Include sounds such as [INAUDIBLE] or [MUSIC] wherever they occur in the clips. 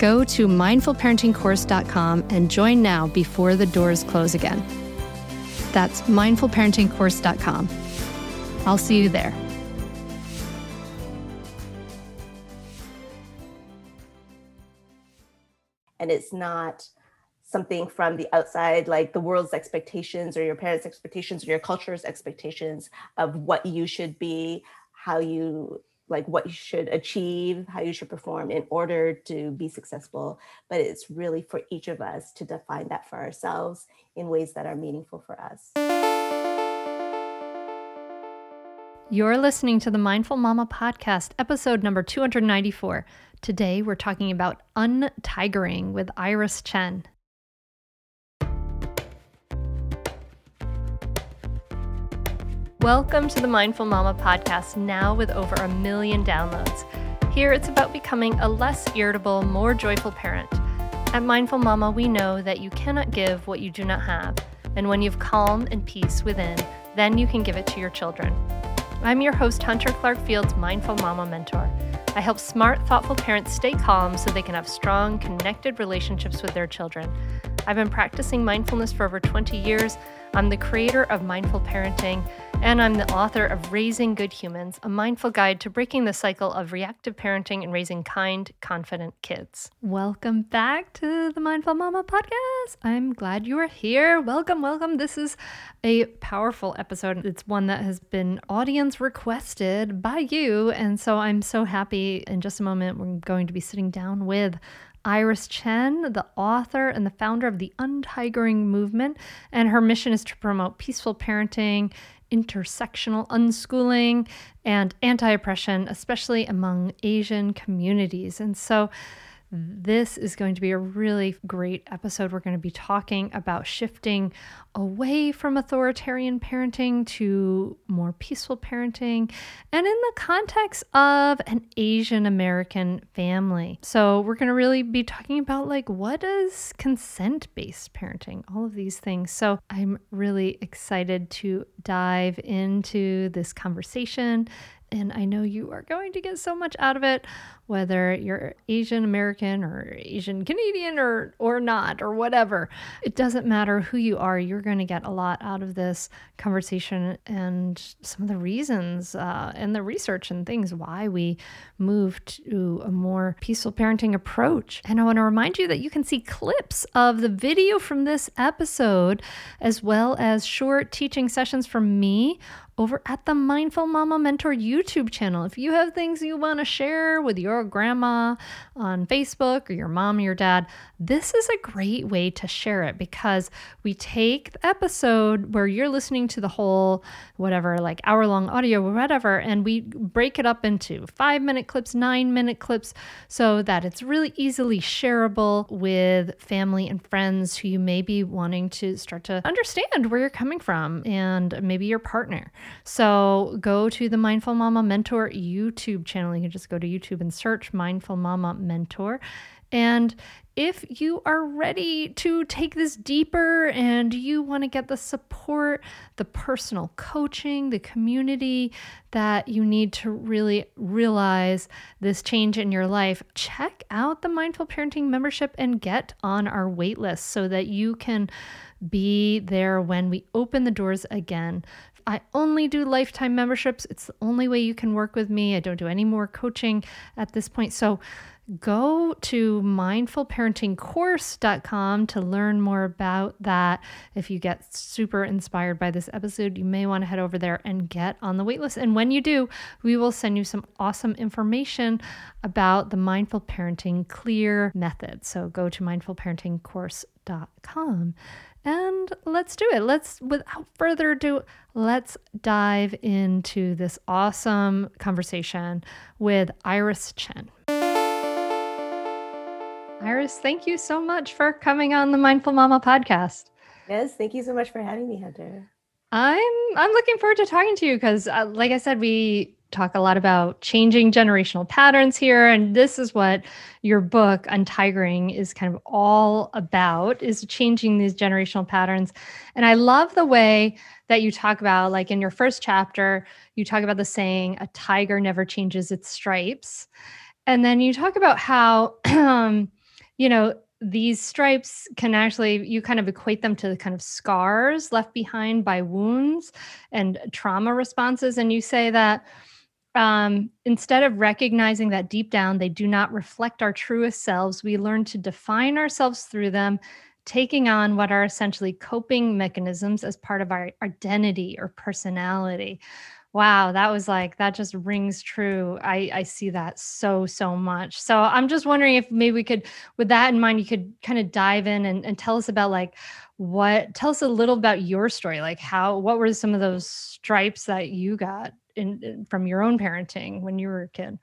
Go to mindfulparentingcourse.com and join now before the doors close again. That's mindfulparentingcourse.com. I'll see you there. And it's not something from the outside, like the world's expectations or your parents' expectations or your culture's expectations of what you should be, how you like what you should achieve, how you should perform in order to be successful. But it's really for each of us to define that for ourselves in ways that are meaningful for us. You're listening to the Mindful Mama podcast, episode number 294. Today, we're talking about untigering with Iris Chen. Welcome to the Mindful Mama podcast, now with over a million downloads. Here it's about becoming a less irritable, more joyful parent. At Mindful Mama, we know that you cannot give what you do not have, and when you've calm and peace within, then you can give it to your children. I'm your host, Hunter Clarke-Fields, Mindful Mama Mentor. I help smart, thoughtful parents stay calm so they can have strong, connected relationships with their children. I've been practicing mindfulness for over 20 years. I'm the creator of Mindful Parenting and I'm the author of Raising Good Humans, a mindful guide to breaking the cycle of reactive parenting and raising kind, confident kids. Welcome back to the Mindful Mama podcast. I'm glad you are here. Welcome, welcome. This is a powerful episode. It's one that has been audience requested by you. And so I'm so happy. In just a moment, we're going to be sitting down with Iris Chen, the author and the founder of the Untigering Movement, and her mission is to promote peaceful parenting intersectional unschooling and anti oppression, especially among Asian communities. And so, this is going to be a really great episode. We're going to be talking about shifting away from authoritarian parenting to more peaceful parenting and in the context of an Asian American family. So, we're going to really be talking about like what is consent-based parenting, all of these things. So, I'm really excited to dive into this conversation and I know you are going to get so much out of it, whether you're Asian American or Asian Canadian or or not or whatever. It doesn't matter who you are. You're going to get a lot out of this conversation and some of the reasons uh, and the research and things why we moved to a more peaceful parenting approach. And I want to remind you that you can see clips of the video from this episode as well as short teaching sessions from me over at the Mindful Mama Mentor YouTube channel. If you have things you want to share with your grandma on Facebook or your mom or your dad, this is a great way to share it because we take the episode where you're listening to the whole, whatever, like hour long audio or whatever, and we break it up into five minute clips, nine minute clips, so that it's really easily shareable with family and friends who you may be wanting to start to understand where you're coming from and maybe your partner. So go to the Mindful Mama Mentor YouTube channel. You can just go to YouTube and search Mindful Mama Mentor. And if you are ready to take this deeper and you want to get the support, the personal coaching, the community that you need to really realize this change in your life, check out the Mindful Parenting membership and get on our waitlist so that you can be there when we open the doors again I only do lifetime memberships. It's the only way you can work with me. I don't do any more coaching at this point. So go to mindfulparentingcourse.com to learn more about that. If you get super inspired by this episode, you may want to head over there and get on the waitlist. And when you do, we will send you some awesome information about the mindful parenting clear method. So go to mindfulparentingcourse.com and let's do it. Let's, without further ado, let's dive into this awesome conversation with Iris Chen. Iris, thank you so much for coming on the Mindful Mama podcast. Yes, thank you so much for having me, Heather. I'm I'm looking forward to talking to you because, uh, like I said, we talk a lot about changing generational patterns here and this is what your book untigering is kind of all about is changing these generational patterns and i love the way that you talk about like in your first chapter you talk about the saying a tiger never changes its stripes and then you talk about how [CLEARS THROAT] um, you know these stripes can actually you kind of equate them to the kind of scars left behind by wounds and trauma responses and you say that um, instead of recognizing that deep down they do not reflect our truest selves, we learn to define ourselves through them, taking on what are essentially coping mechanisms as part of our identity or personality. Wow, that was like that just rings true. I I see that so so much. So I'm just wondering if maybe we could, with that in mind, you could kind of dive in and, and tell us about like what tell us a little about your story like how what were some of those stripes that you got in, in from your own parenting when you were a kid?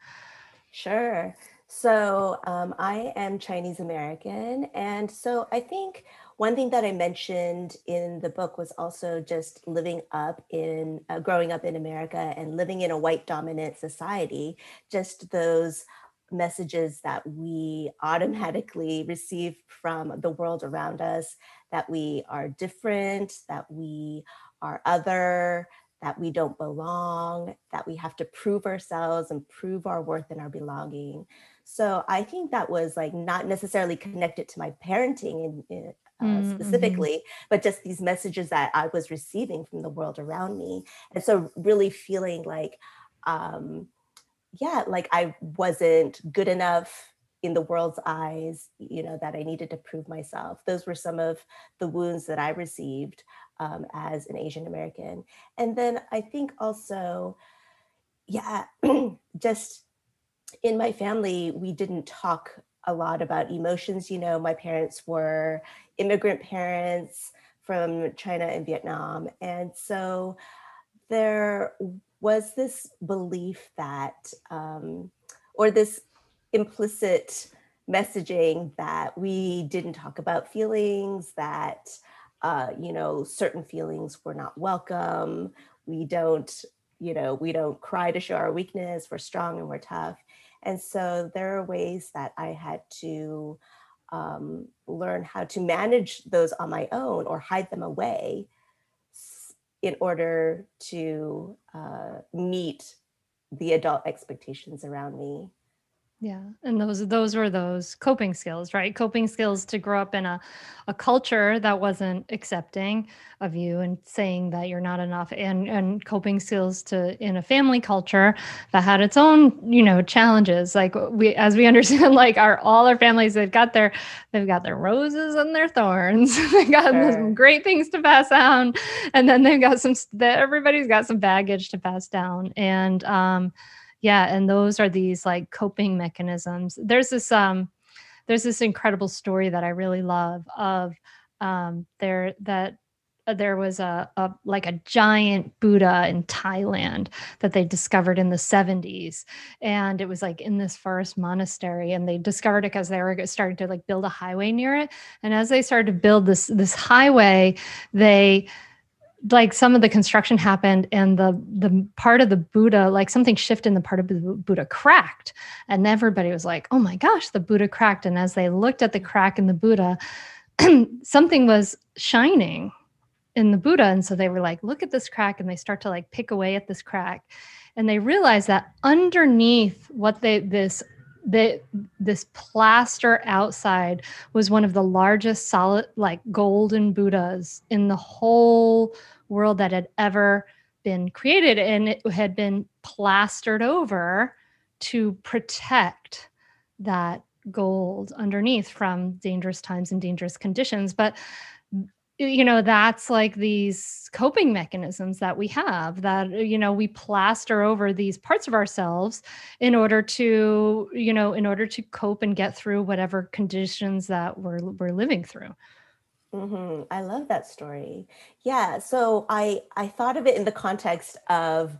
Sure. So um, I am Chinese American. And so I think one thing that I mentioned in the book was also just living up in, uh, growing up in America and living in a white dominant society, just those messages that we [LAUGHS] automatically receive from the world around us that we are different, that we are other, that we don't belong, that we have to prove ourselves and prove our worth and our belonging. So I think that was like not necessarily connected to my parenting in, uh, mm-hmm. specifically, but just these messages that I was receiving from the world around me. And so really feeling like, um, yeah, like I wasn't good enough in the world's eyes, you know, that I needed to prove myself. Those were some of the wounds that I received um, as an Asian American. And then I think also, yeah, [CLEARS THROAT] just in my family, we didn't talk a lot about emotions. You know, my parents were immigrant parents from China and Vietnam. And so there was this belief that, um, or this implicit messaging that we didn't talk about feelings, that uh, you know, certain feelings were not welcome. We don't, you know, we don't cry to show our weakness. We're strong and we're tough. And so there are ways that I had to um, learn how to manage those on my own or hide them away in order to uh, meet the adult expectations around me. Yeah. And those those were those coping skills, right? Coping skills to grow up in a, a culture that wasn't accepting of you and saying that you're not enough and and coping skills to in a family culture that had its own, you know, challenges. Like we as we [LAUGHS] understand, like our all our families, they've got their they've got their roses and their thorns. [LAUGHS] they've got sure. some great things to pass down. And then they've got some that everybody's got some baggage to pass down. And um yeah and those are these like coping mechanisms. There's this um there's this incredible story that i really love of um there that uh, there was a, a like a giant buddha in thailand that they discovered in the 70s and it was like in this forest monastery and they discovered it because they were starting to like build a highway near it and as they started to build this this highway they like some of the construction happened and the the part of the buddha like something shifted in the part of the buddha cracked. And everybody was like oh my gosh the buddha cracked. And as they looked at the crack in the buddha [CLEARS THROAT] something was shining in the buddha. And so they were like look at this crack. And they start to like pick away at this crack. And they realize that underneath what they this the, this plaster outside was one of the largest solid like golden buddhas in the whole world that had ever been created. And it had been plastered over to protect that gold underneath from dangerous times and dangerous conditions. But you know that's like these coping mechanisms that we have that you know we plaster over these parts of ourselves in order to you know in order to cope and get through whatever conditions that we're we're living through mm-hmm. i love that story yeah so i i thought of it in the context of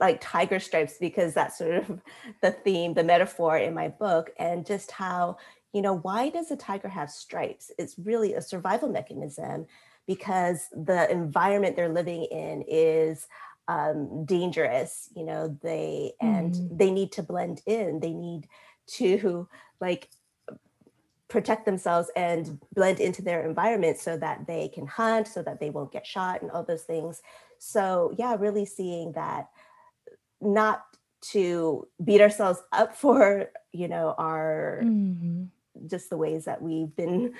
like tiger stripes because that's sort of [LAUGHS] the theme the metaphor in my book and just how you know, why does a tiger have stripes? It's really a survival mechanism because the environment they're living in is um, dangerous. You know, they and mm. they need to blend in. They need to [LAUGHS] like protect themselves and blend into their environment so that they can hunt, so that they won't get shot, and all those things. So yeah, really seeing that not to beat ourselves up for you know our mm-hmm just the ways that we've been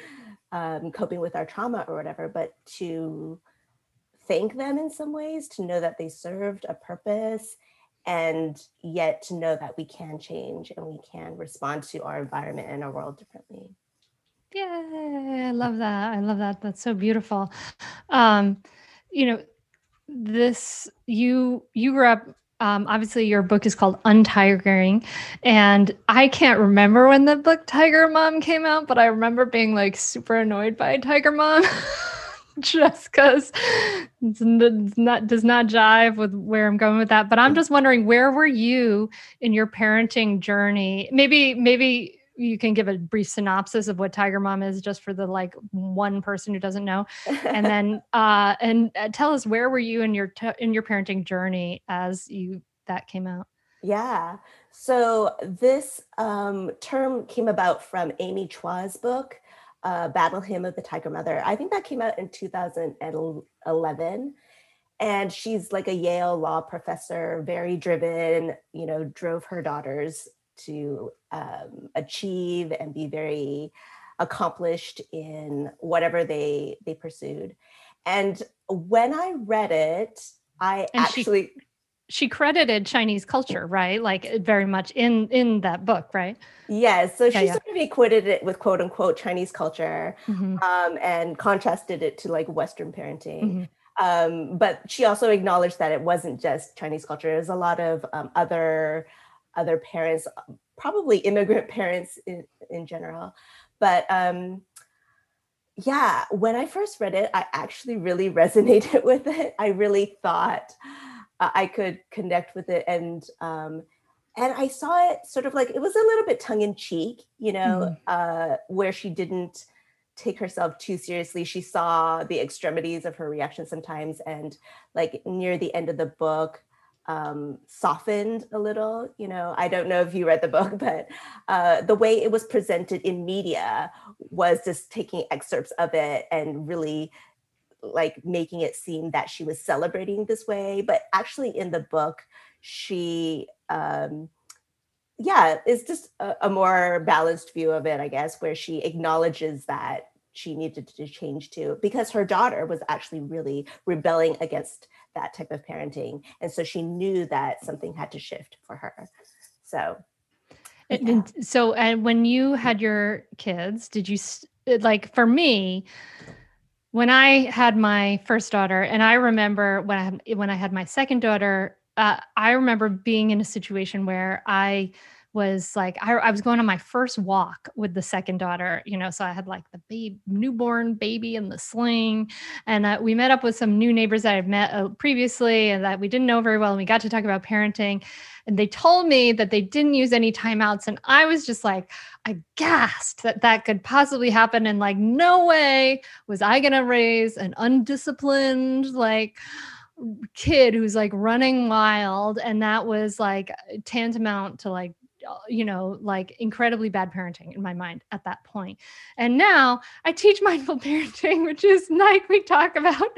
um, coping with our trauma or whatever, but to thank them in some ways, to know that they served a purpose, and yet to know that we can change and we can respond to our environment and our world differently. Yeah, I love that. I love that. That's so beautiful. Um, you know, this you you grew up um, obviously your book is called untigering and i can't remember when the book tiger mom came out but i remember being like super annoyed by tiger mom [LAUGHS] just because it's not does not jive with where i'm going with that. But i'm just wondering where were you in your parenting journey? Maybe maybe you can give a brief synopsis of what Tiger Mom is, just for the like one person who doesn't know, and then [LAUGHS] uh, and uh, tell us where were you in your t- in your parenting journey as you that came out. Yeah. So this um, term came about from Amy Chua's book, uh, Battle Hymn of the Tiger Mother. I think that came out in 2011 and she's like a Yale law professor, very driven, you know, drove her daughters to um, achieve and be very accomplished in whatever they they pursued. And when I read it, I and actually she, she credited Chinese culture, right? Like very much in in that book, right? Yes. So she yeah, sort of equated it with quote unquote Chinese culture mm-hmm. um, and contrasted it to like Western parenting. Mm-hmm. Um, but she also acknowledged that it wasn't just Chinese culture. There's a lot of um, other other parents, probably immigrant [LAUGHS] parents in, in general. But um, yeah, when I first read it, I actually really [LAUGHS] resonated with it. I really thought uh, I could connect with it and um, and I saw it sort of like it was a little bit tongue in cheek, you know, mm-hmm. uh, where she didn't take herself too seriously. She saw the extremities of her reaction sometimes, and like near the end of the book, um, softened a little. You know, I don't know if you read the book, [LAUGHS] but uh, the way it was presented in media was just taking excerpts of it and really like making it seem that she was celebrating this way. But actually, in the book, she um, yeah, it's just a, a more balanced view of it, I guess, where she acknowledges that she needed to change too, because her daughter was actually really rebelling against that type of parenting. And so she knew that something had to shift for her. So, yeah. and so, and when you had your kids, did you like for me? When I had my first daughter, and I remember when I had, when I had my second daughter, uh, I remember being in a situation where I was like I, I, was going on my first walk with the second daughter you know so i had like the baby newborn baby in the sling and uh, we met up with some new neighbors that i've met uh, previously and that we didn't know very well and we got to talk about parenting and they told me that they didn't use any timeouts and i was just like i gasped that that could possibly happen and like no way was i going to raise an undisciplined like kid who's like running wild and that was like tantamount to like you know, like incredibly bad parenting in my mind at that point. And now I teach [LAUGHS] mindful parenting, which is like we talk about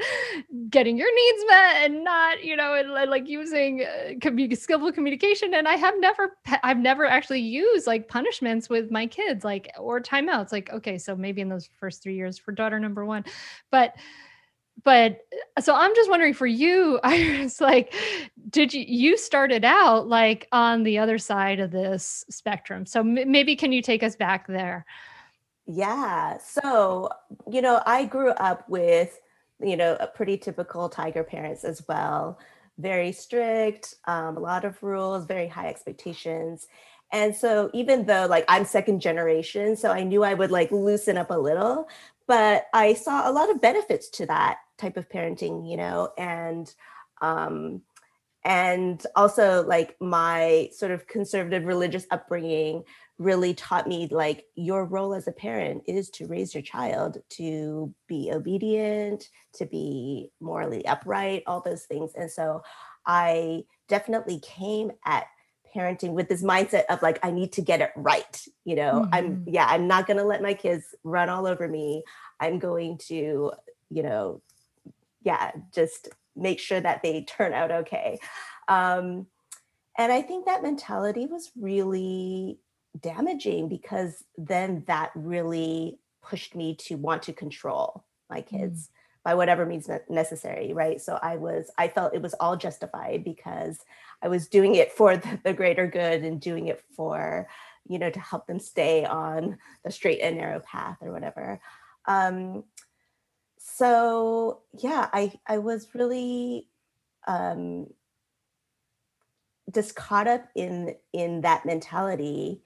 getting your needs met and not, you know, and, like using uh, skillful communication. And I have never, I've never actually used like punishments with my kids, like or timeouts. Like, okay, so maybe in those first three years for daughter number one, but but so i'm just wondering for you [LAUGHS] i was like did you you started out like on the other side of this spectrum so m- maybe can you take us back there? Yeah so you know i grew up with you know a pretty typical tiger parents as well very strict um, a lot of rules very high expectations and so even though like i'm second generation so i knew i would like loosen up a little but I saw a lot of benefits to that type of parenting, you know, and um, and also like my sort of conservative religious upbringing really taught me like your role as a parent is to raise your child to be obedient to be morally upright all those things. And so i definitely came at parenting with this mindset of like i need to get it right you know? Mm-hmm. i'm yeah i'm not going to let my kids run all over me. I'm going to you know yeah just make sure that they turn out okay. Um and i think that mentality was really damaging because then that really pushed me to want to control my kids. Mm by whatever means necessary right? So i was i felt it was all justified because i was doing it for [LAUGHS] the, greater good and doing it for you know to help them stay on the straight and narrow path or whatever. Um so yeah i i was really um just caught up in in that mentality.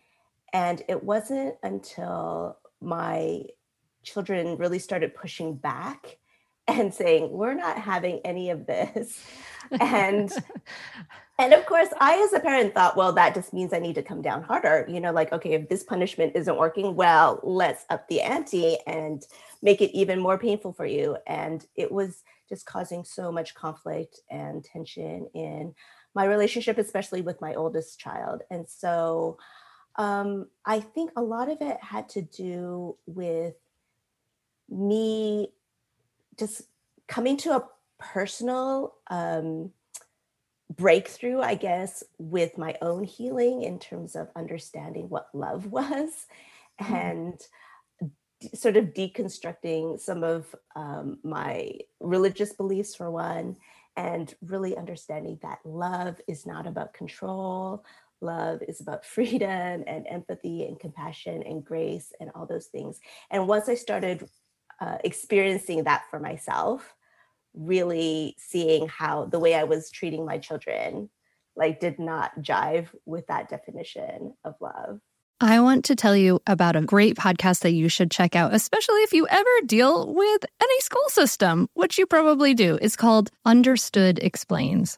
And it wasn't until my children really started pushing back and saying we're not having any of this. [LAUGHS] And and of course i as a parent thought well that just means i need to come down harder. You know like okay if this punishment isn't working well let's up the ante and make it even more painful for you. And it was just causing so much conflict and tension in my relationship especially with my oldest child. And so um, i think a lot of it had to do with me just coming to a personal um, breakthrough, I guess, with my own healing in terms of understanding what love [LAUGHS] was mm-hmm. and sort of deconstructing some of um, my religious beliefs, for one, and really understanding that love is not about control. Love is about [LAUGHS] freedom and empathy and compassion and grace and all those things. And once I started uh, experiencing that for myself really seeing how the way i was treating my children like did not jive with that definition of love I want to tell you about a great podcast that you should check out, especially if you ever deal with any school system, which you probably do. It's called Understood Explains.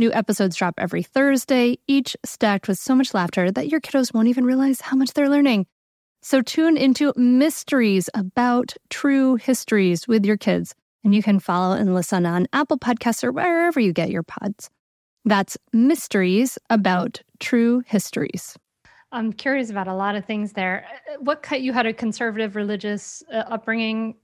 New episodes drop every Thursday, each stacked with so much laughter that your kiddos won't even realize how much they're learning. So tune into mysteries about true histories with your kids, and you can follow and listen on Apple Podcasts or wherever you get your pods. That's mysteries about true histories. I'm curious about a lot of things there. What cut you had a conservative religious uh, upbringing?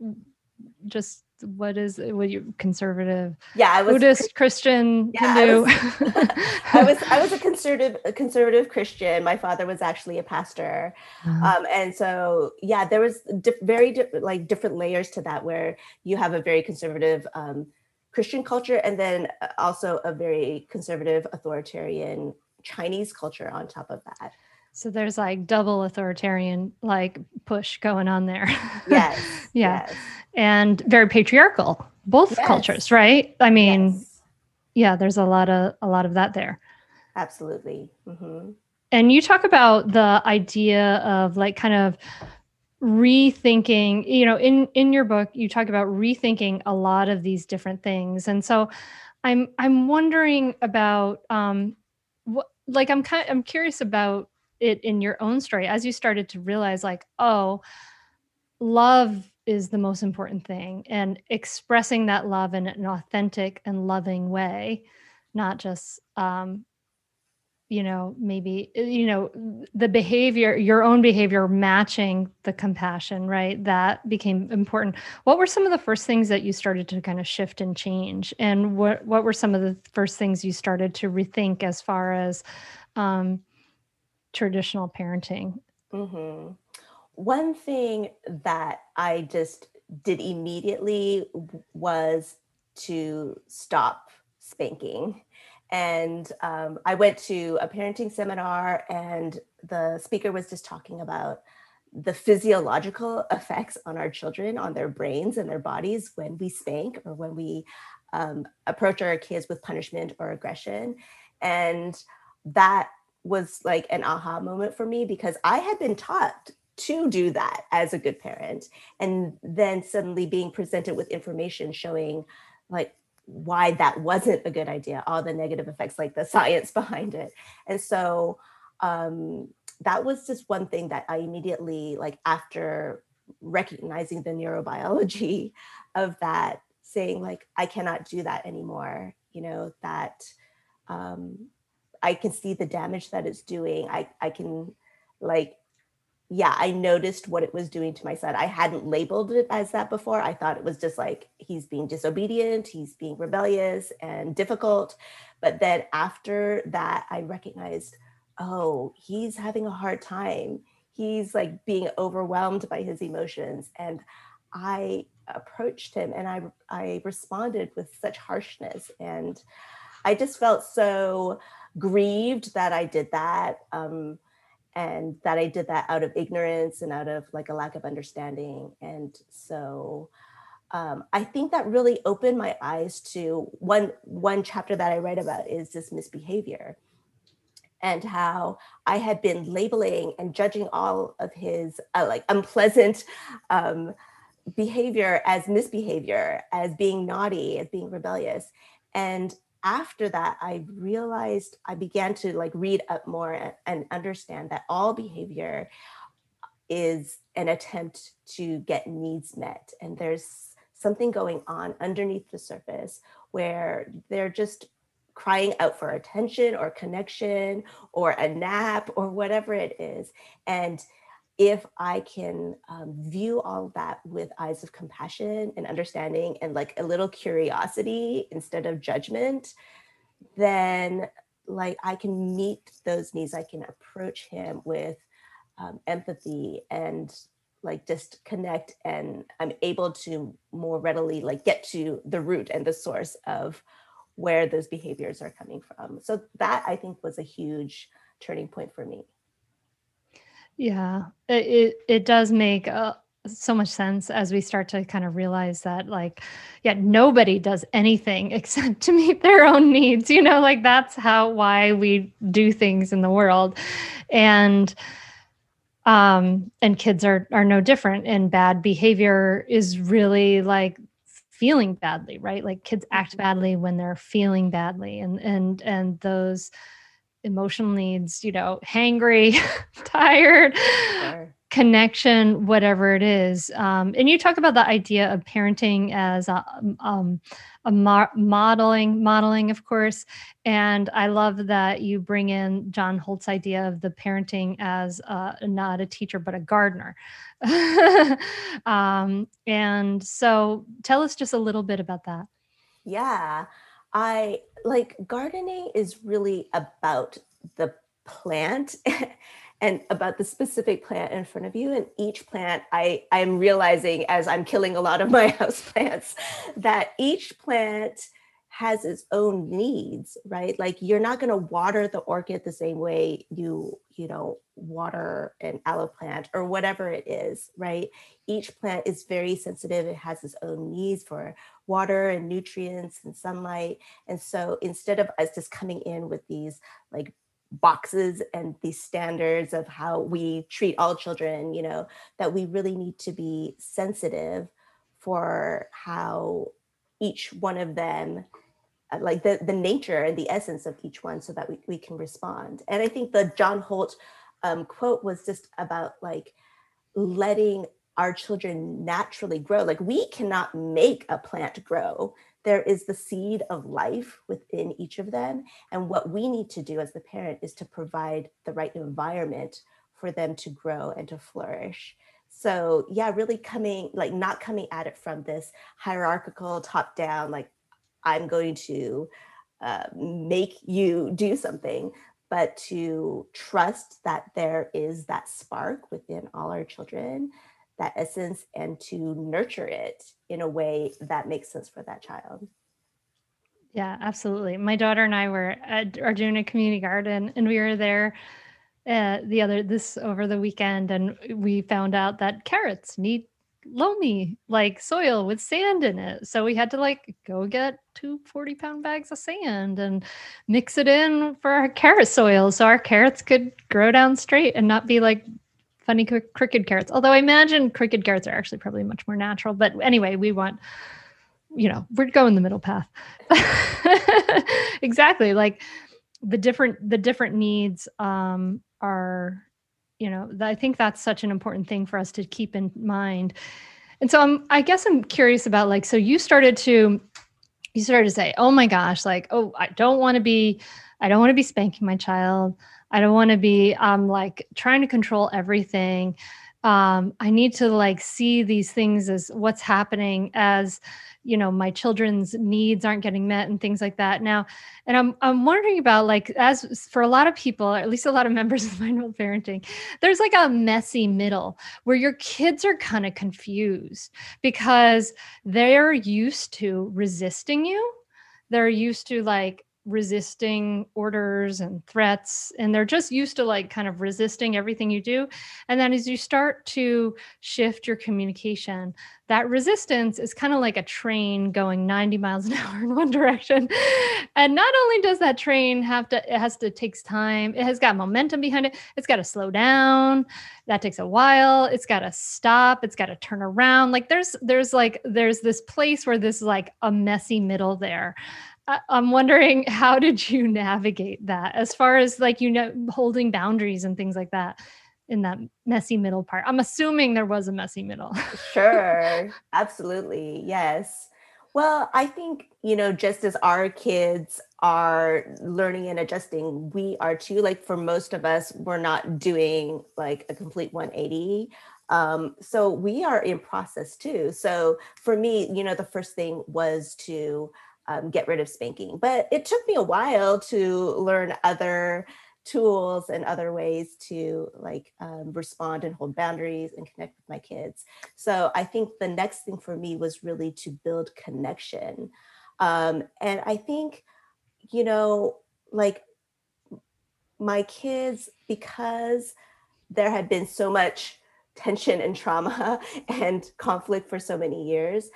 Just what is what you conservative yeah I was buddhist christian yeah, hindu? I was, [LAUGHS] I was, I was a conservative a conservative christian. My father was actually a pastor. Uh-huh. um, and so yeah there was diff- very di- like different layers to that where you have a very conservative um, christian culture and then uh, also a very conservative authoritarian chinese culture on top of that so there's like double authoritarian like push going on there. [LAUGHS] Yes. yeah. Yes. And very patriarchal, both yes. cultures, right? I mean, yes. yeah, there's a lot of a lot of that there. Absolutely. Mm-hmm. And you talk about the idea of like kind of rethinking, you know, in in your book you talk about rethinking a lot of these different things. And so I'm I'm wondering about um what like I'm kind I'm curious about it in your own story as you started to realize like oh love is the most important thing and expressing that love in an authentic and loving way not just um you know maybe uh, you know the behavior your own behavior matching the compassion right that became important. What were some of the first things that you started to kind of shift and change? And what what were some of the first things you started to rethink as far as um traditional parenting? Mm-hmm. One thing that I just did immediately was to stop spanking. And um, I went to a parenting seminar, and the speaker was just talking about the physiological effects on our children, on their brains and their bodies when we spank or when we um, approach our kids with punishment or aggression. And that was like an aha moment for me because I had been taught to do that as a good parent. And then suddenly being presented with information showing like why that wasn't a good idea, all the negative effects, like the [LAUGHS] science behind it. And so um, that was just one thing that I immediately, like after recognizing the neurobiology [LAUGHS] of that, saying like, I cannot do that anymore, you know, that um, I can see the damage that it's doing. I, I can like yeah, I noticed what it was doing to my son. I hadn't labeled it as that before. I thought it was just like he's being disobedient, he's being rebellious and difficult. But then after that, I recognized, oh, he's having a hard time. He's like being overwhelmed by his emotions. And I approached him and I I responded with such harshness. And I just felt so grieved that I did that. Um, and that I did that out of ignorance and out of like a lack of understanding. And so um, I think that really opened my eyes to one one chapter that I write about is this misbehavior and how I had been labeling and judging all of his uh, like unpleasant um, behavior as misbehavior, as being naughty, as being rebellious. And after that i realized i began to like read up more and understand that all behavior is an attempt to get needs met. And there's something going on underneath the surface where they're just crying out for attention or connection or a nap or whatever it is. And if I can um, view all that with eyes of compassion and understanding and like a little curiosity instead of judgment, then like I can meet those needs. I can approach him with um, empathy and like just connect and i'm able to more readily like get to the root and the source of where those behaviors are coming from so that i think was a huge turning point for me yeah, it it, it does make uh, so much sense as we start to kind of realize that, like, yeah, nobody does anything [LAUGHS] except to meet their own needs. You know, like that's how why we do things in the world, and um, and kids are are no different. And bad behavior is really like feeling badly, right? Like kids act mm-hmm. badly when they're feeling badly, and and and those emotional needs, you know, hangry, [LAUGHS] tired, sure. connection, whatever it is. Um, and you talk about the idea of parenting as a, um, a mo- modeling, modeling, of course. And I love that you bring in John Holt's idea of the parenting as not a teacher, but a gardener. [LAUGHS] um, and so tell us just a little bit about that. Yeah. I like gardening is really about the plant [LAUGHS] and about the specific plant in front of you and each plant i i'm realizing as i'm killing a lot of my [LAUGHS] house plants that each plant has its own needs right? Like you're not going to water the orchid the same way you you know water an aloe plant or whatever it is right? Each plant is very sensitive. It has its own needs for water and nutrients and sunlight. And so instead of us just coming in with these like boxes and these standards of how we treat all children you know that we really need to be sensitive for how each one of them uh, like the, the nature and the essence of each one so that we, we can respond. And i think the john holt um, quote was just about like letting our children naturally grow like we cannot make a plant grow there is the seed of life within each of them. And what we need to do as the parent is to provide the right environment for them to grow and to flourish. So, yeah, really coming, like, not coming at it from this hierarchical top down, like, I'm going to uh, make you do something, but to trust that there is that spark within all our children that essence and to nurture it in a way that makes sense for that child. Yeah, absolutely. My daughter and I were at, are doing a community garden, and we were there uh, the other this over the weekend, and we found out that carrots need loamy like soil with sand in it. So we had to like go get two 40 pound bags of sand and mix it in for our carrot soil so our carrots could grow down straight and not be like funny crooked carrots. Although I imagine crooked carrots are actually probably much more natural. But anyway, we want, you know, we're going the middle path. [LAUGHS] exactly. Like the different the different needs um, are, you know, I think that's such an important thing for us to keep in mind. And so I'm I guess I'm curious about like so you started to you started to say, oh my gosh, like, oh, I don't want to be I don't want to be spanking my child. I don't want to be um like trying to control everything. Um, I need to like see these things as what's happening as you know my children's needs aren't getting met and things like that now and i'm i'm wondering about like as for a lot of people or at least a lot of members [LAUGHS] of mindful parenting there's like a messy middle where your kids are kind of confused because they're used to resisting you they're used to like resisting orders and threats and they're just used to like kind of resisting everything you do. And then as you start to shift your communication that resistance is kind of like a train going 90 miles an [LAUGHS] hour in one direction. And not only does that train have to it has to takes time it has got momentum behind it it's got to slow down that takes a while it's got to stop it's got to turn around. Like there's there's like there's this place where this is like a messy middle there I'm wondering [LAUGHS] how did you navigate that as far as like you know holding boundaries and things like that in that messy middle part. I'm assuming there was a messy middle. [LAUGHS] sure. Absolutely. Yes. Well, I think, you know, just as our kids are learning and adjusting, we are too. Like for most of us, we're not doing like a complete 180. Um, so we are in process too. So for me, you know, the first thing was to um, get rid of spanking. But it took me a while to learn other tools and other ways to like um, respond and hold boundaries and connect with my kids. So I think the next thing for me was really to build connection. Um, and I think, you know, like my kids, because there had been so much tension and trauma [LAUGHS] and conflict for so many years,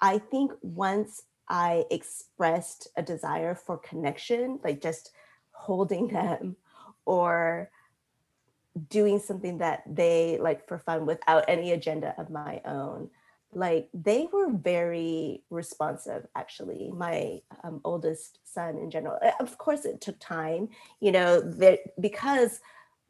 I think once I expressed a desire for connection, like just holding [LAUGHS] them or doing something that they like for fun without any agenda of my own. Like they were very responsive, actually. My um, oldest son, in general, of course, it took time, you know, that because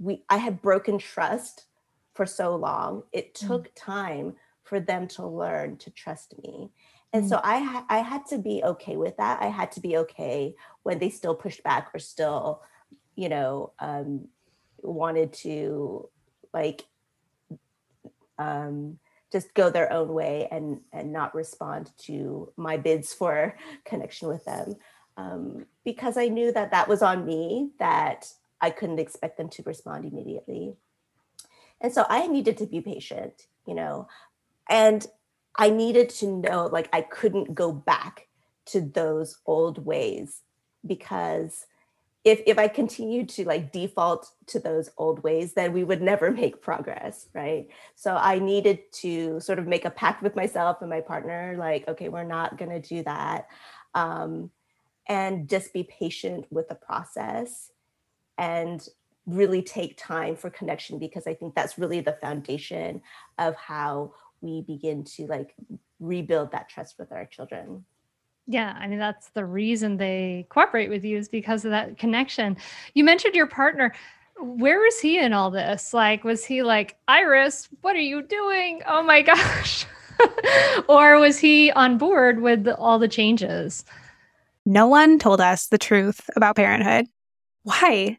we I had broken trust for so long. It mm. took mm. time for them to learn to trust me and so mm. I ha- I had to be okay with that. I had to be okay when they still pushed back or still, you know, um, wanted to like um, just go their own way and and not respond to my bids for [LAUGHS] connection with them um, because I knew that that was on me that I couldn't expect them to respond immediately. And so I needed to be patient, you know, and I needed to know like I couldn't go back to those old ways because if if I continued to like default to those old ways, then we would never [LAUGHS] make progress, right? So I needed to sort of make a pact with myself and my partner, like, okay, we're not gonna do that. Um, and just be patient with the process and really take time for connection because I think that's really the foundation of how we begin to like rebuild that trust with our children. Yeah, I mean that's the reason they cooperate with you is because of that connection. You mentioned your partner. Where was he in all this? Like was he like, "Iris, what are you doing? Oh my [LAUGHS] gosh." or was he on board with all the changes? No one told us the truth about parenthood. Why?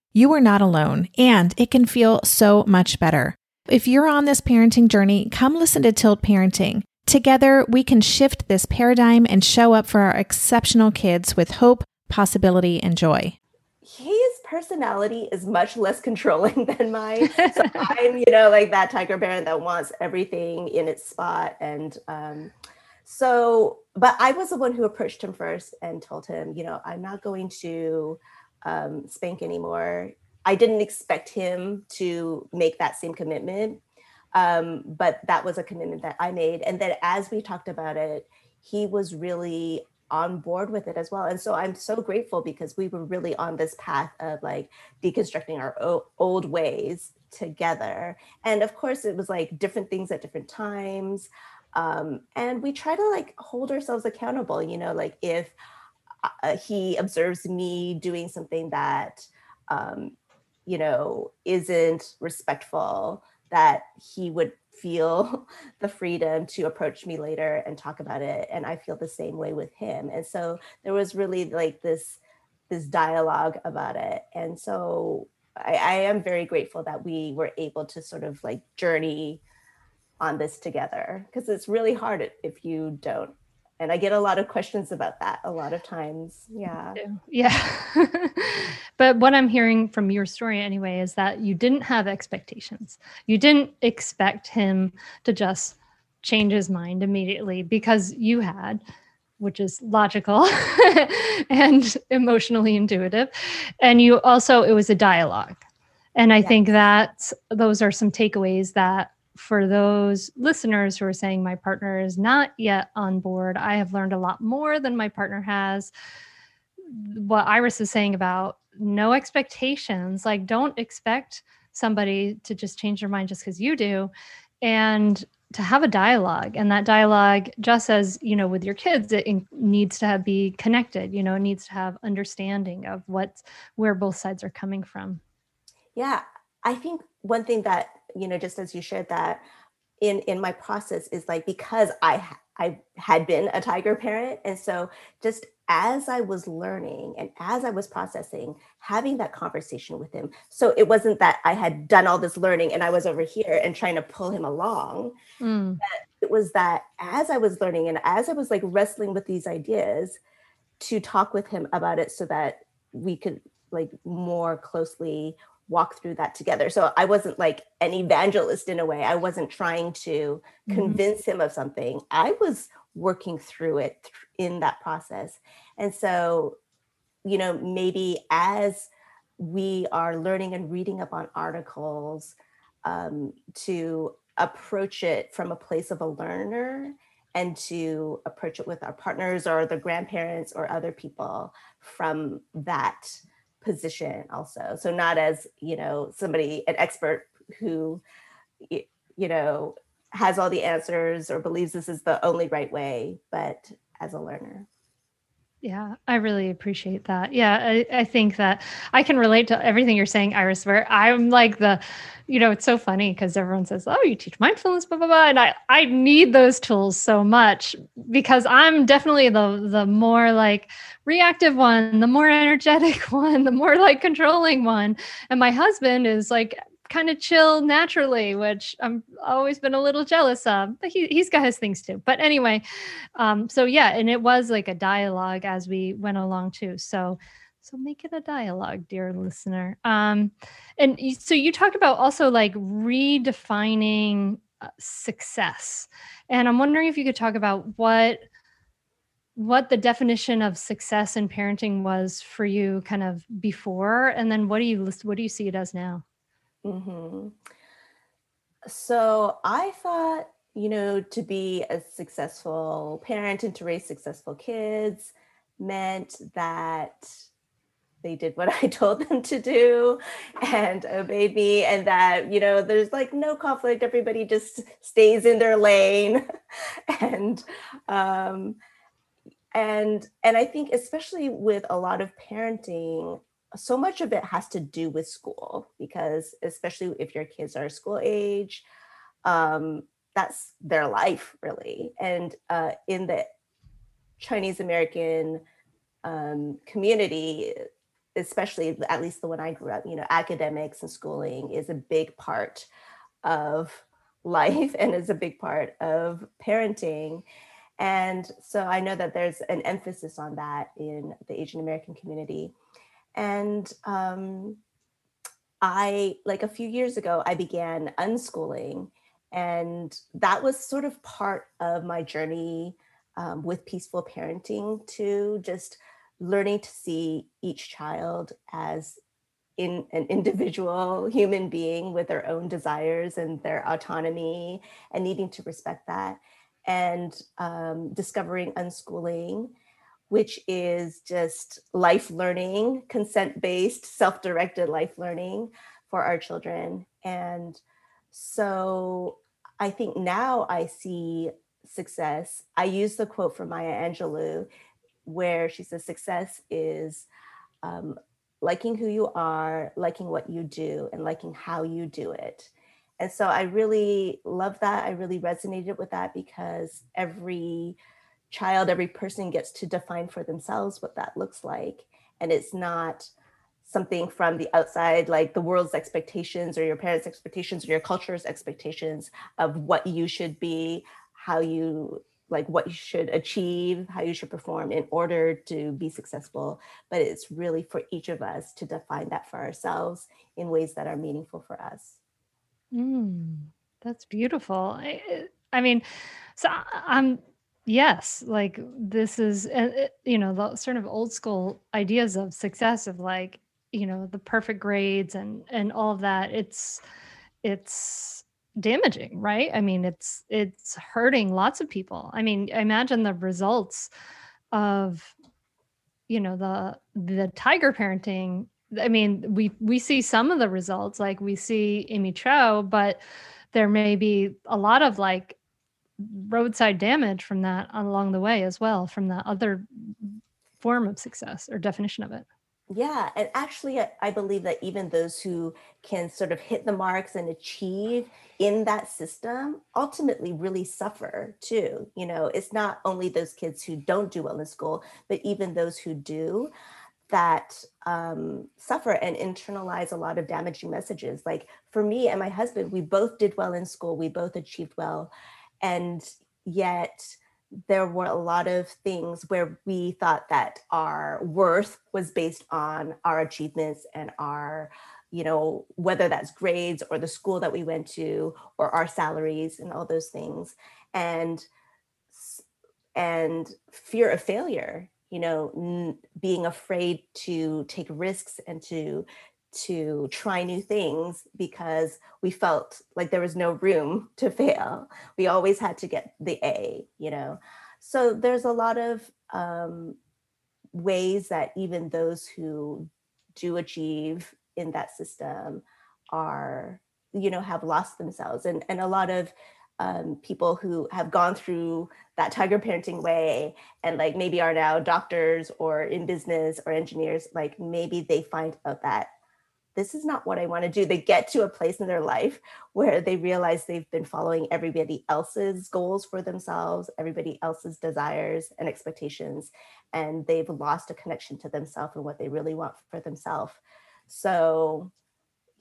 you are not alone, and it can feel so much better. If you're on this parenting journey, come listen to Tilt Parenting. Together, we can shift this paradigm and show up for our exceptional kids with hope, possibility, and joy. His personality is much less [LAUGHS] controlling than mine. [LAUGHS] So I'm, you know, like that tiger parent that wants everything in its spot. And um, so, but I was the one who approached him first and told him, you know, I'm not going to um, spank anymore. I didn't expect him to make that same commitment, um, but that was a commitment that I made. And then as we talked about it, he was really on board with it as well. And so I'm so grateful because we were really on this path of like deconstructing our o- old ways together. And of course, it was like different things at different times. Um, and we try to like hold ourselves accountable, you know, like if uh, he observes me doing something that um, you know isn't respectful that he would feel [LAUGHS] the freedom to approach me later and talk about it and i feel the same way with him. And so there was really like this this dialogue about it. And so I, I am very grateful that we were able to sort of like journey on this together because it's really hard if you don't and i get a lot of questions about that a lot of times. Yeah. Yeah. [LAUGHS] But what i'm hearing from your story anyway is that you didn't have expectations. You didn't expect him to just change his mind immediately because you had which is logical [LAUGHS] and emotionally intuitive. And you also it was a dialogue. And i yeah. think that those are some takeaways that for those listeners who are saying my partner is not yet on board, I have learned a lot more than my partner has. What Iris is saying about no expectations, like don't expect somebody to just change their mind just because you do. And to have a dialogue and that dialogue just as you know with your kids it needs to have, be connected you know it needs to have understanding of what's where both sides are coming from yeah i think one thing that you know just as you shared that in in my process is like because i i had been a tiger parent and so just as i was learning and as i was processing having that conversation with him so it wasn't that i had done all this learning and i was over here and trying to pull him along mm. it was that as i was learning and as i was like wrestling with these ideas to talk with him about it so that we could like more closely walk through that together. So I wasn't like an evangelist in a way. I wasn't trying to mm-hmm. convince him of something. I was working through it in that process. And so, you know, maybe as we are learning and reading up on articles um, to approach it from a place of a learner and to approach it with our partners or the grandparents or other people from that position also. So not as you know somebody an expert who you know has all the answers or believes this is the only right way but as a learner yeah, I really appreciate that. Yeah, I, I, think that I can relate to everything you're saying, Iris, where I'm like the, you know, it's so funny because everyone says, oh, you teach mindfulness, blah, blah, blah. And I, I need those tools so much because I'm definitely the, the more like reactive one, the more [LAUGHS] energetic one, the more like controlling one. And my husband is like kind of chill naturally, which I'm always been a little jealous of. But he he's got his things too. But anyway, um, so yeah, and it was like a dialogue as we went along too. So so make it a dialogue, dear listener. Um, and so you talked about also like redefining uh, success, and I'm wondering if you could talk about what what the definition of success in parenting was for you kind of before and then what do you what do you see it as now Mm-hmm. So I thought, you know, to be a successful parent and to raise successful kids meant that they did what [LAUGHS] I told them to do and obeyed me, and that, you know, there's like no conflict. Everybody just stays in their lane. [LAUGHS] and, um, and and i think especially with a lot of parenting so much of it has to do with school because especially if your kids are school age um, that's their life really and uh, in the chinese american um, community especially at least the one I grew up, you know, academics and schooling is a big part of [LAUGHS] life and is a big part of parenting. And so I know that there's an emphasis on that in the Asian American community. And um, I, like a few years ago, I began unschooling. And that was sort of part of my journey um, with peaceful parenting to just learning to see each child as in an individual human being with their own desires and their autonomy and needing to respect that and um, discovering unschooling which is just life learning consent-based self-directed life learning for our children and so i think now i see success i use the quote from maya angelou where she says success is um, liking who you are, liking what you do, and liking how you do it. And so I really love that. I really resonated with that because every child, every person gets to define for themselves what that looks like. And it's not something from the outside, like the world's expectations or your parents' expectations or your culture's expectations of what you should be, how you like what you should achieve, how you should perform in order to be successful. But it's really for each of us to define that for ourselves in ways that are meaningful for us. Mm, that's beautiful. I, I mean, so I'm yes, like this is eh, eh, you know the sort of old school ideas of success of like you know the perfect grades and and all of that. It's it's damaging right i mean it's it's hurting lots of people i mean imagine the results of you know the the tiger parenting i mean we we see some of the results like we see amy chua but there may be a lot of like roadside damage from that along the way as well from the other form of success or definition of it yeah, and actually, I, believe that even those who can sort of hit the marks and achieve in that system ultimately really suffer too. You know, it's not only those kids who don't do well in school, but even those who do that um, suffer and internalize a lot of damaging messages. Like for me and my husband, we both did well in school, we both achieved well, and yet there were a lot of things where we thought that our worth was based on our achievements and our you know whether that's grades or the school that we went to or our salaries and all those things. And and fear of failure you know n- being afraid to take risks and to to try new things because we felt like there was no room to fail. We always had to get the A, you know. So there's a lot of um, ways that even those who do achieve in that system are, you know, have lost themselves. And, and a lot of um, people who have gone through that tiger parenting way and like maybe are now doctors or in business or engineers, like maybe they find out that this is not what I want to do. They get to a place in their life where they realize they've been following everybody else's goals for themselves, everybody else's desires and expectations, and they've lost a connection to themselves and what they really want for themselves. So,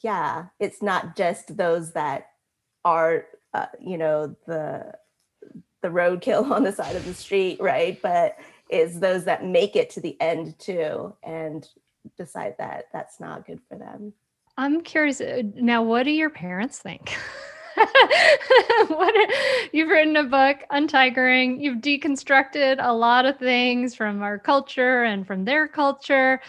yeah, it's not just those that are, uh, you know, the the roadkill [LAUGHS] on the side of the street, right? But is those that make it to the end too and decide that that's not good for them. I'm curious uh, now, what do your parents think? [LAUGHS] what you've written a book untigering you've deconstructed a lot of things from our culture and from their culture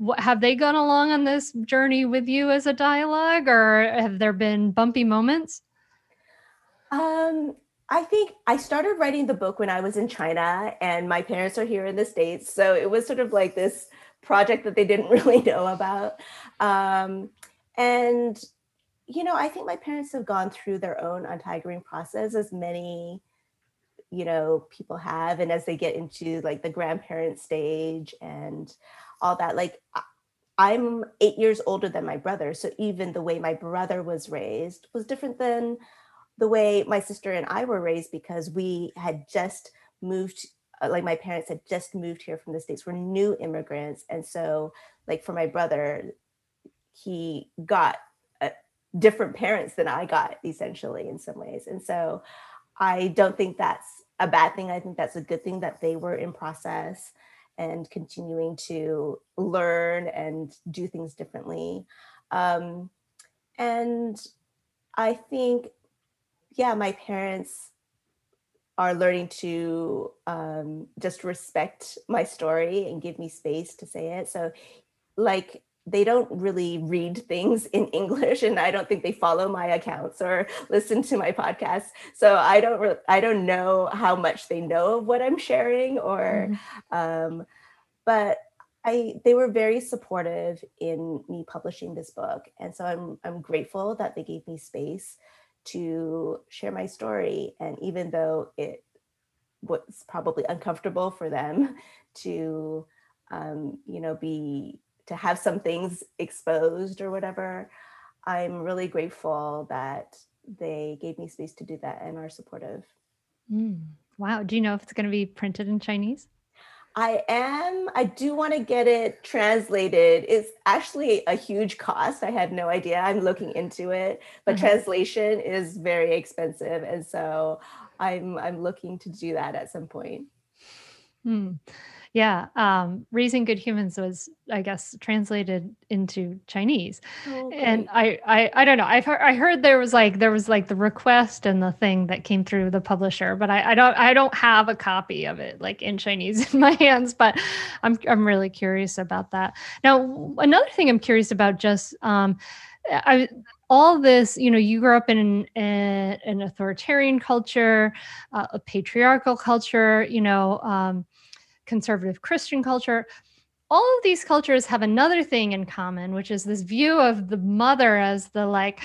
what, have they gone along on this journey with you as a dialogue, or have there been bumpy moments? Um, I think I started writing the book when I was in China, and my parents are here in the States. So it was sort of like this project that they didn't [LAUGHS] really know about. Um, and, you know, I think my parents have gone through their own untigering process, as many, you know, people have. And as they get into like the grandparent stage and all that, like, I'm eight years older than my brother. So even the way my brother was raised was different than the way my sister and I were raised because we had just moved like my parents had just moved here from the states we're new immigrants and so like for my brother he got uh, different parents than i got essentially in some ways and so i don't think that's a bad thing i think that's a good thing that they were in process and continuing to learn and do things differently um, and i think yeah, my parents are learning to um, just respect my story and give me space to say it. So, like, they don't really read things in [LAUGHS] English, and I don't think they follow my accounts or listen to my podcasts. So I don't, re- I don't know how much they know of what I'm sharing, or, mm-hmm. um, but I, they were very supportive in me publishing this book, and so I'm, I'm grateful that they gave me space to share my story. And even though it was probably uncomfortable for them [LAUGHS] to, um, you know, be to have some things exposed or whatever, I'm really grateful that they gave me space to do that and are supportive. Mm. Wow. Do you know if it's going to be printed in Chinese? I am. I do want to get it translated. It's actually a huge cost. I had no idea. I'm looking into it, but mm-hmm. translation is very expensive, and so I'm I'm looking to do that at some point. Hmm yeah um, raising good humans was i guess translated into chinese. Oh, and I, I i don't know i've heard i heard there was like there was like the request and the thing that came through the publisher but i, I don't i don't have a copy of it like in chinese [LAUGHS] in my hands but i'm i'm really curious about that. Now another thing i'm curious about just um i all this, you know, you grew up in an, an authoritarian culture, uh, a patriarchal culture, you know, um, conservative Christian culture. All of these cultures have another thing in common, which is this view of the mother as the like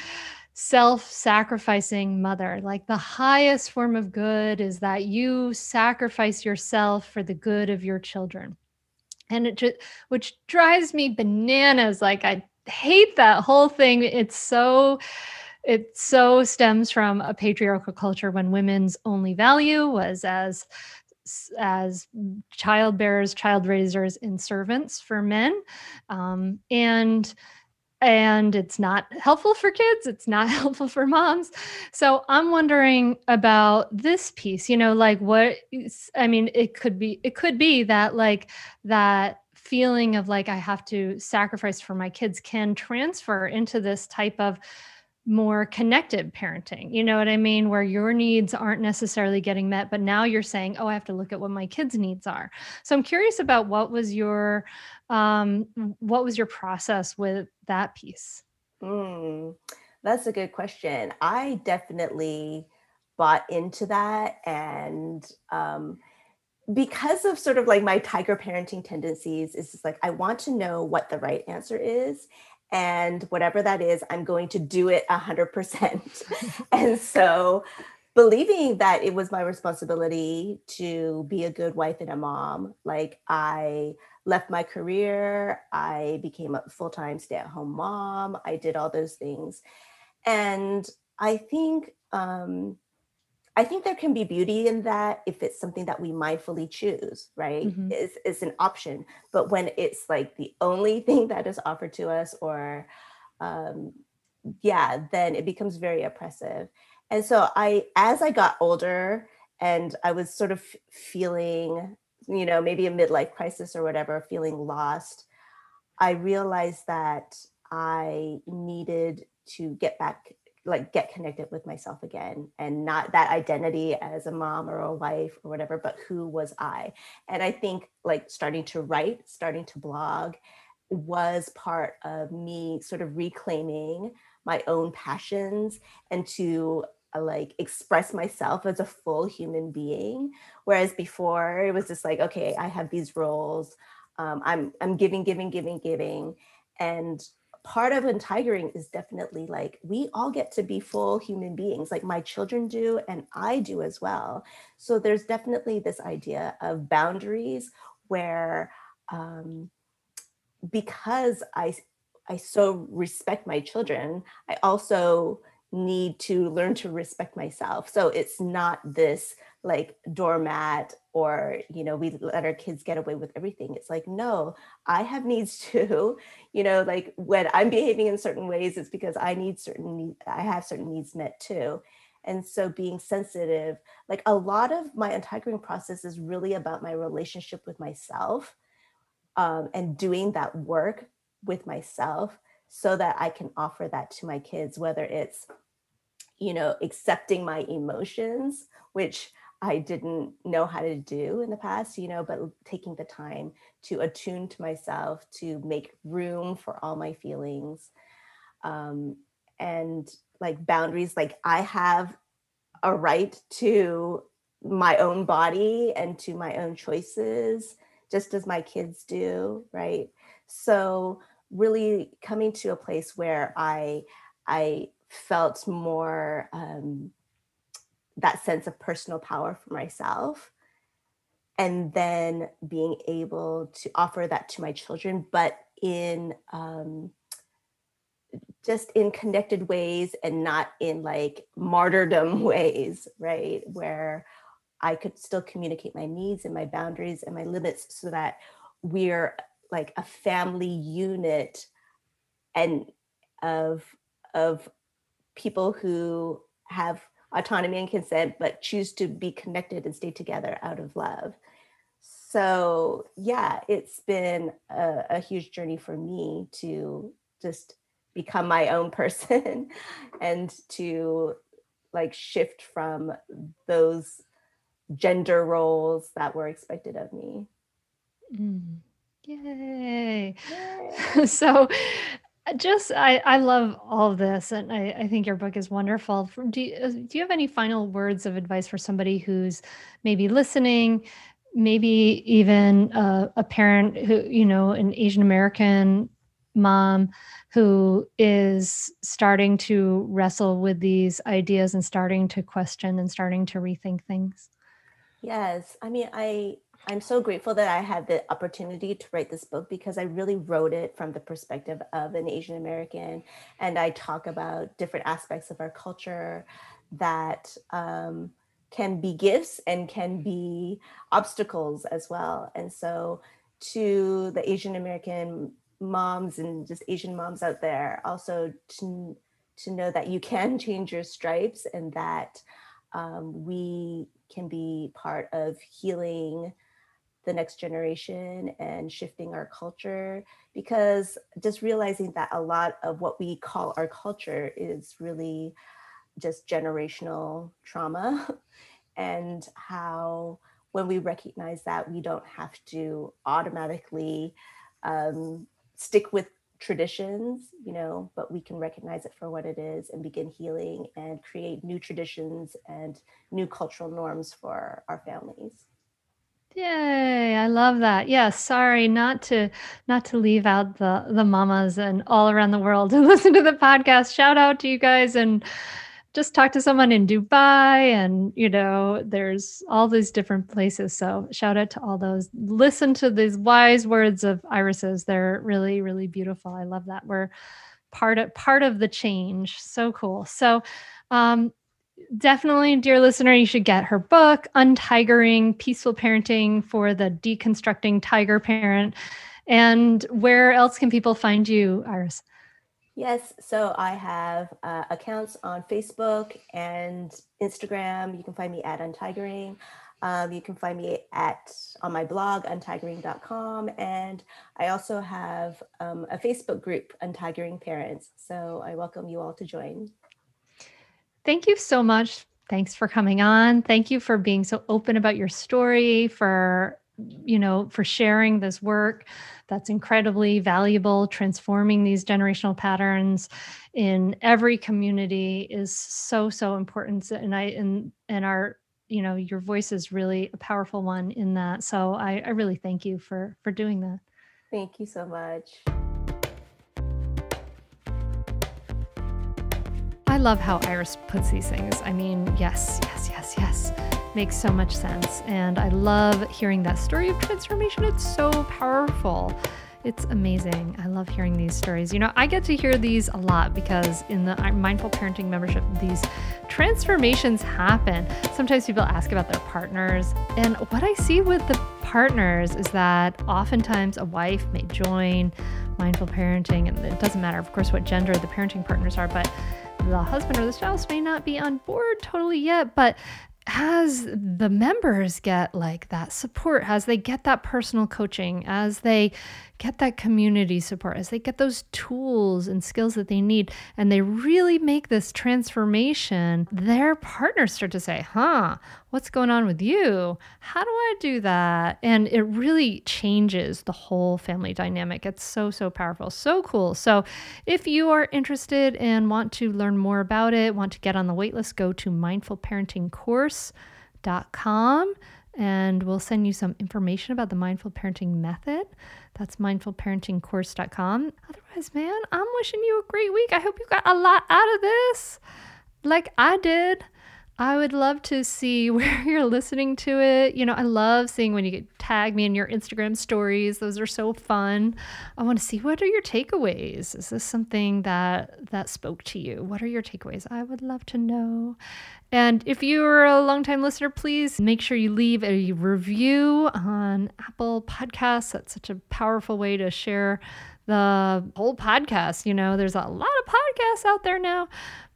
self sacrificing mother. Like the highest form of good is that you sacrifice yourself for the good of your children. And it just, which drives me bananas. Like I hate that whole thing. It's so, it so stems from a patriarchal culture when women's only value was as as child bearers, child raisers, and servants for men. Um, and and it's not helpful for kids it's not [LAUGHS] helpful for moms so i'm wondering about this piece you know like what i mean it could be it could be that like that feeling of like i have to sacrifice for my kids can transfer into this type of more connected parenting. You know what I mean? Where your needs aren't necessarily getting met, but now you're saying, oh, I have to look at what my kids' needs are. So I'm curious about what was your um, what was your process with that piece? Mm, that's a good question. I definitely bought into that and um, because of sort of like my tiger parenting tendencies is like i want to know what the right answer is and whatever that is i'm going to do it 100% [LAUGHS] [LAUGHS] and so believing that it was my responsibility to be a good wife and a mom like i left my career i became a full-time stay-at-home mom i did all those things. And i think um, I think there can be beauty in that if it's something that we mindfully choose, right? Mm-hmm. It's, it's an option. But when it's like the only [LAUGHS] thing that is offered to us, or um, yeah, then it becomes very oppressive. And so I, as I got older and I was sort of feeling, you know, maybe a midlife crisis or whatever, feeling lost, I realized that I needed to get back like get connected with myself again and not that identity as a mom or a wife or whatever but who was i? And i think like starting to write starting to blog was part of me sort of reclaiming my own passions and to uh, like express myself as a full human being. Whereas before it was just like okay i have these roles um, i'm i'm giving giving giving giving. And part of untigering is definitely like we all get to be full human beings like my children do and i do as well. So there's definitely this idea of boundaries where um, because i i so respect my children i also need to learn to respect myself. So it's not this like doormat or you know we let our kids get away with everything. It's like no i have [LAUGHS] needs too. You know like when i'm behaving in certain ways it's because i need certain i have certain needs met too. And so being sensitive like a lot of my untigering process is really about my relationship with myself um, and doing that work with myself so that i can offer that to my kids whether it's you know accepting my emotions which I didn't know how to do in the past, you know, but taking the time to attune to myself, to make room for all my feelings. Um, and like boundaries, like I have a right to my own body and to my own choices, just as my kids do, right? So really coming to a place where I I felt more um, that sense of personal power for myself and then being able to offer that to my children but in um, just in connected ways and not in like martyrdom [LAUGHS] ways right? Where i could still communicate my needs and my boundaries and my limits so that we're like a family unit and of of people who have autonomy and consent, but choose to be connected and stay together out of love. So, yeah, it's been a, a huge journey for me to just become my own [LAUGHS] person and to like shift from those gender roles that were expected of me. Mm. Yay. Yay. [LAUGHS] so just I, I love all this and I, I think your book is wonderful. Do you, uh, do you have any final words of advice for somebody who's maybe listening maybe even a, a parent who you know an asian american mom who is starting to wrestle with these ideas and starting to question and starting to rethink things? Yes. I mean i I'm so grateful that I had the opportunity to write this book because I really wrote it from the perspective of an Asian American. And I talk about different aspects of our culture that um, can be gifts and can be obstacles as well. And so, to the Asian American moms and just Asian moms out there, also to, to know that you can [LAUGHS] change your stripes and that um, we can be part of healing the next generation and shifting our culture because just realizing that a lot of what we call our culture is really just generational trauma [LAUGHS] and how when we recognize that we don't have to automatically um, stick with traditions you know but we can recognize it for what it is and begin healing and create new traditions and new cultural norms for our families Yay, I love that. Yeah, sorry not to not to leave out the the mamas and all around the world [LAUGHS] and listen to the podcast. Shout out to you guys and just talk to someone in Dubai and you know, there's all these different places. So shout out to all those. Listen to these wise words of Iris's. They're really really beautiful. I love that. We're part of part of the change. So cool. So um definitely, dear listener, you should get her book, Untigering Peaceful Parenting for the Deconstructing Tiger Parent. And where else can people find you, Iris? Yes, so I have uh, accounts on Facebook and Instagram. You can find me at Untigering. Um, you can find me at on my blog untigering.com and I also have um, a Facebook group Untigering Parents. So I welcome you all to join. Thank you so much. Thanks for coming on. Thank you for being so open about your story, for you know, for sharing this work, that's incredibly valuable. Transforming these generational patterns in every community is so, so important. And I, and, and our, you know, your voice is really a powerful one in that. So I, I really thank you for, for doing that. Thank you so much. Love how Iris puts these things. I mean, yes, yes, yes, yes. Makes so much sense. And I love hearing that story of transformation. It's so powerful. It's amazing. I love hearing these stories. You know, I get to hear these a lot because in the uh, Mindful Parenting membership, these transformations happen. Sometimes people ask about their partners. And what I see with the partners is that oftentimes a wife may join mindful parenting, and it doesn't matter, of course, what gender the parenting partners are, but the husband or the spouse may not be on board totally yet, but as the members get like that support, as they get that personal coaching, as they get that community support, as they get those tools and skills that they need, and they really make this transformation, their partners start to say, huh, what's going on with you? How do I do that? And it really changes the whole family dynamic. It's so, so powerful, so cool. So if you are interested and want to learn more about it, want to get on the waitlist, go to mindfulparentingcourse.com and we'll send you some information about the mindful parenting method. That's mindfulparentingcourse.com. Otherwise, man, I'm wishing you a great week. I hope you got a lot out of this, like I did. I would love to see [LAUGHS] where you're listening to it. You know, I love seeing when you tag me in your Instagram stories. Those are so fun. I want to see what are your takeaways. Is this something that that spoke to you? What are your takeaways? I would love to know. And if you're a longtime listener, please make sure you leave a review on Apple Podcasts. That's such a powerful way to share the whole podcast. You know, there's a lot of podcasts out there now,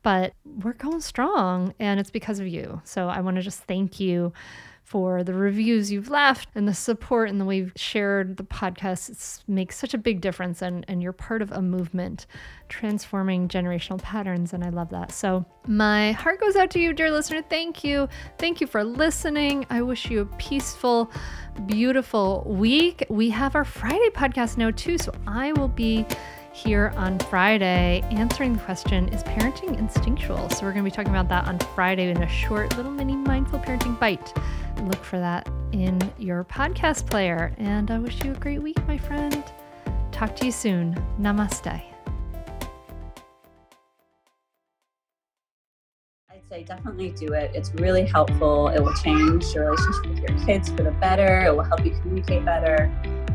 but we're going strong and it's because of you. So I want to just thank you for the reviews you've left and the support and the way you've shared the podcast. It makes such a big difference and, and you're part of a movement transforming generational patterns. And I love that. So my heart goes out to you, dear listener. Thank you. Thank you for listening. I wish you a peaceful, beautiful week. We have our Friday podcast now too. So I will be here on Friday answering the question Is parenting instinctual? So, we're going to be talking about that on Friday in a short little mini mindful parenting bite. Look for that in your podcast player. And I wish you a great week, my friend. Talk to you soon. Namaste. I'd say definitely do it. It's really helpful. It will change your relationship with your kids for the better. It will help you communicate better.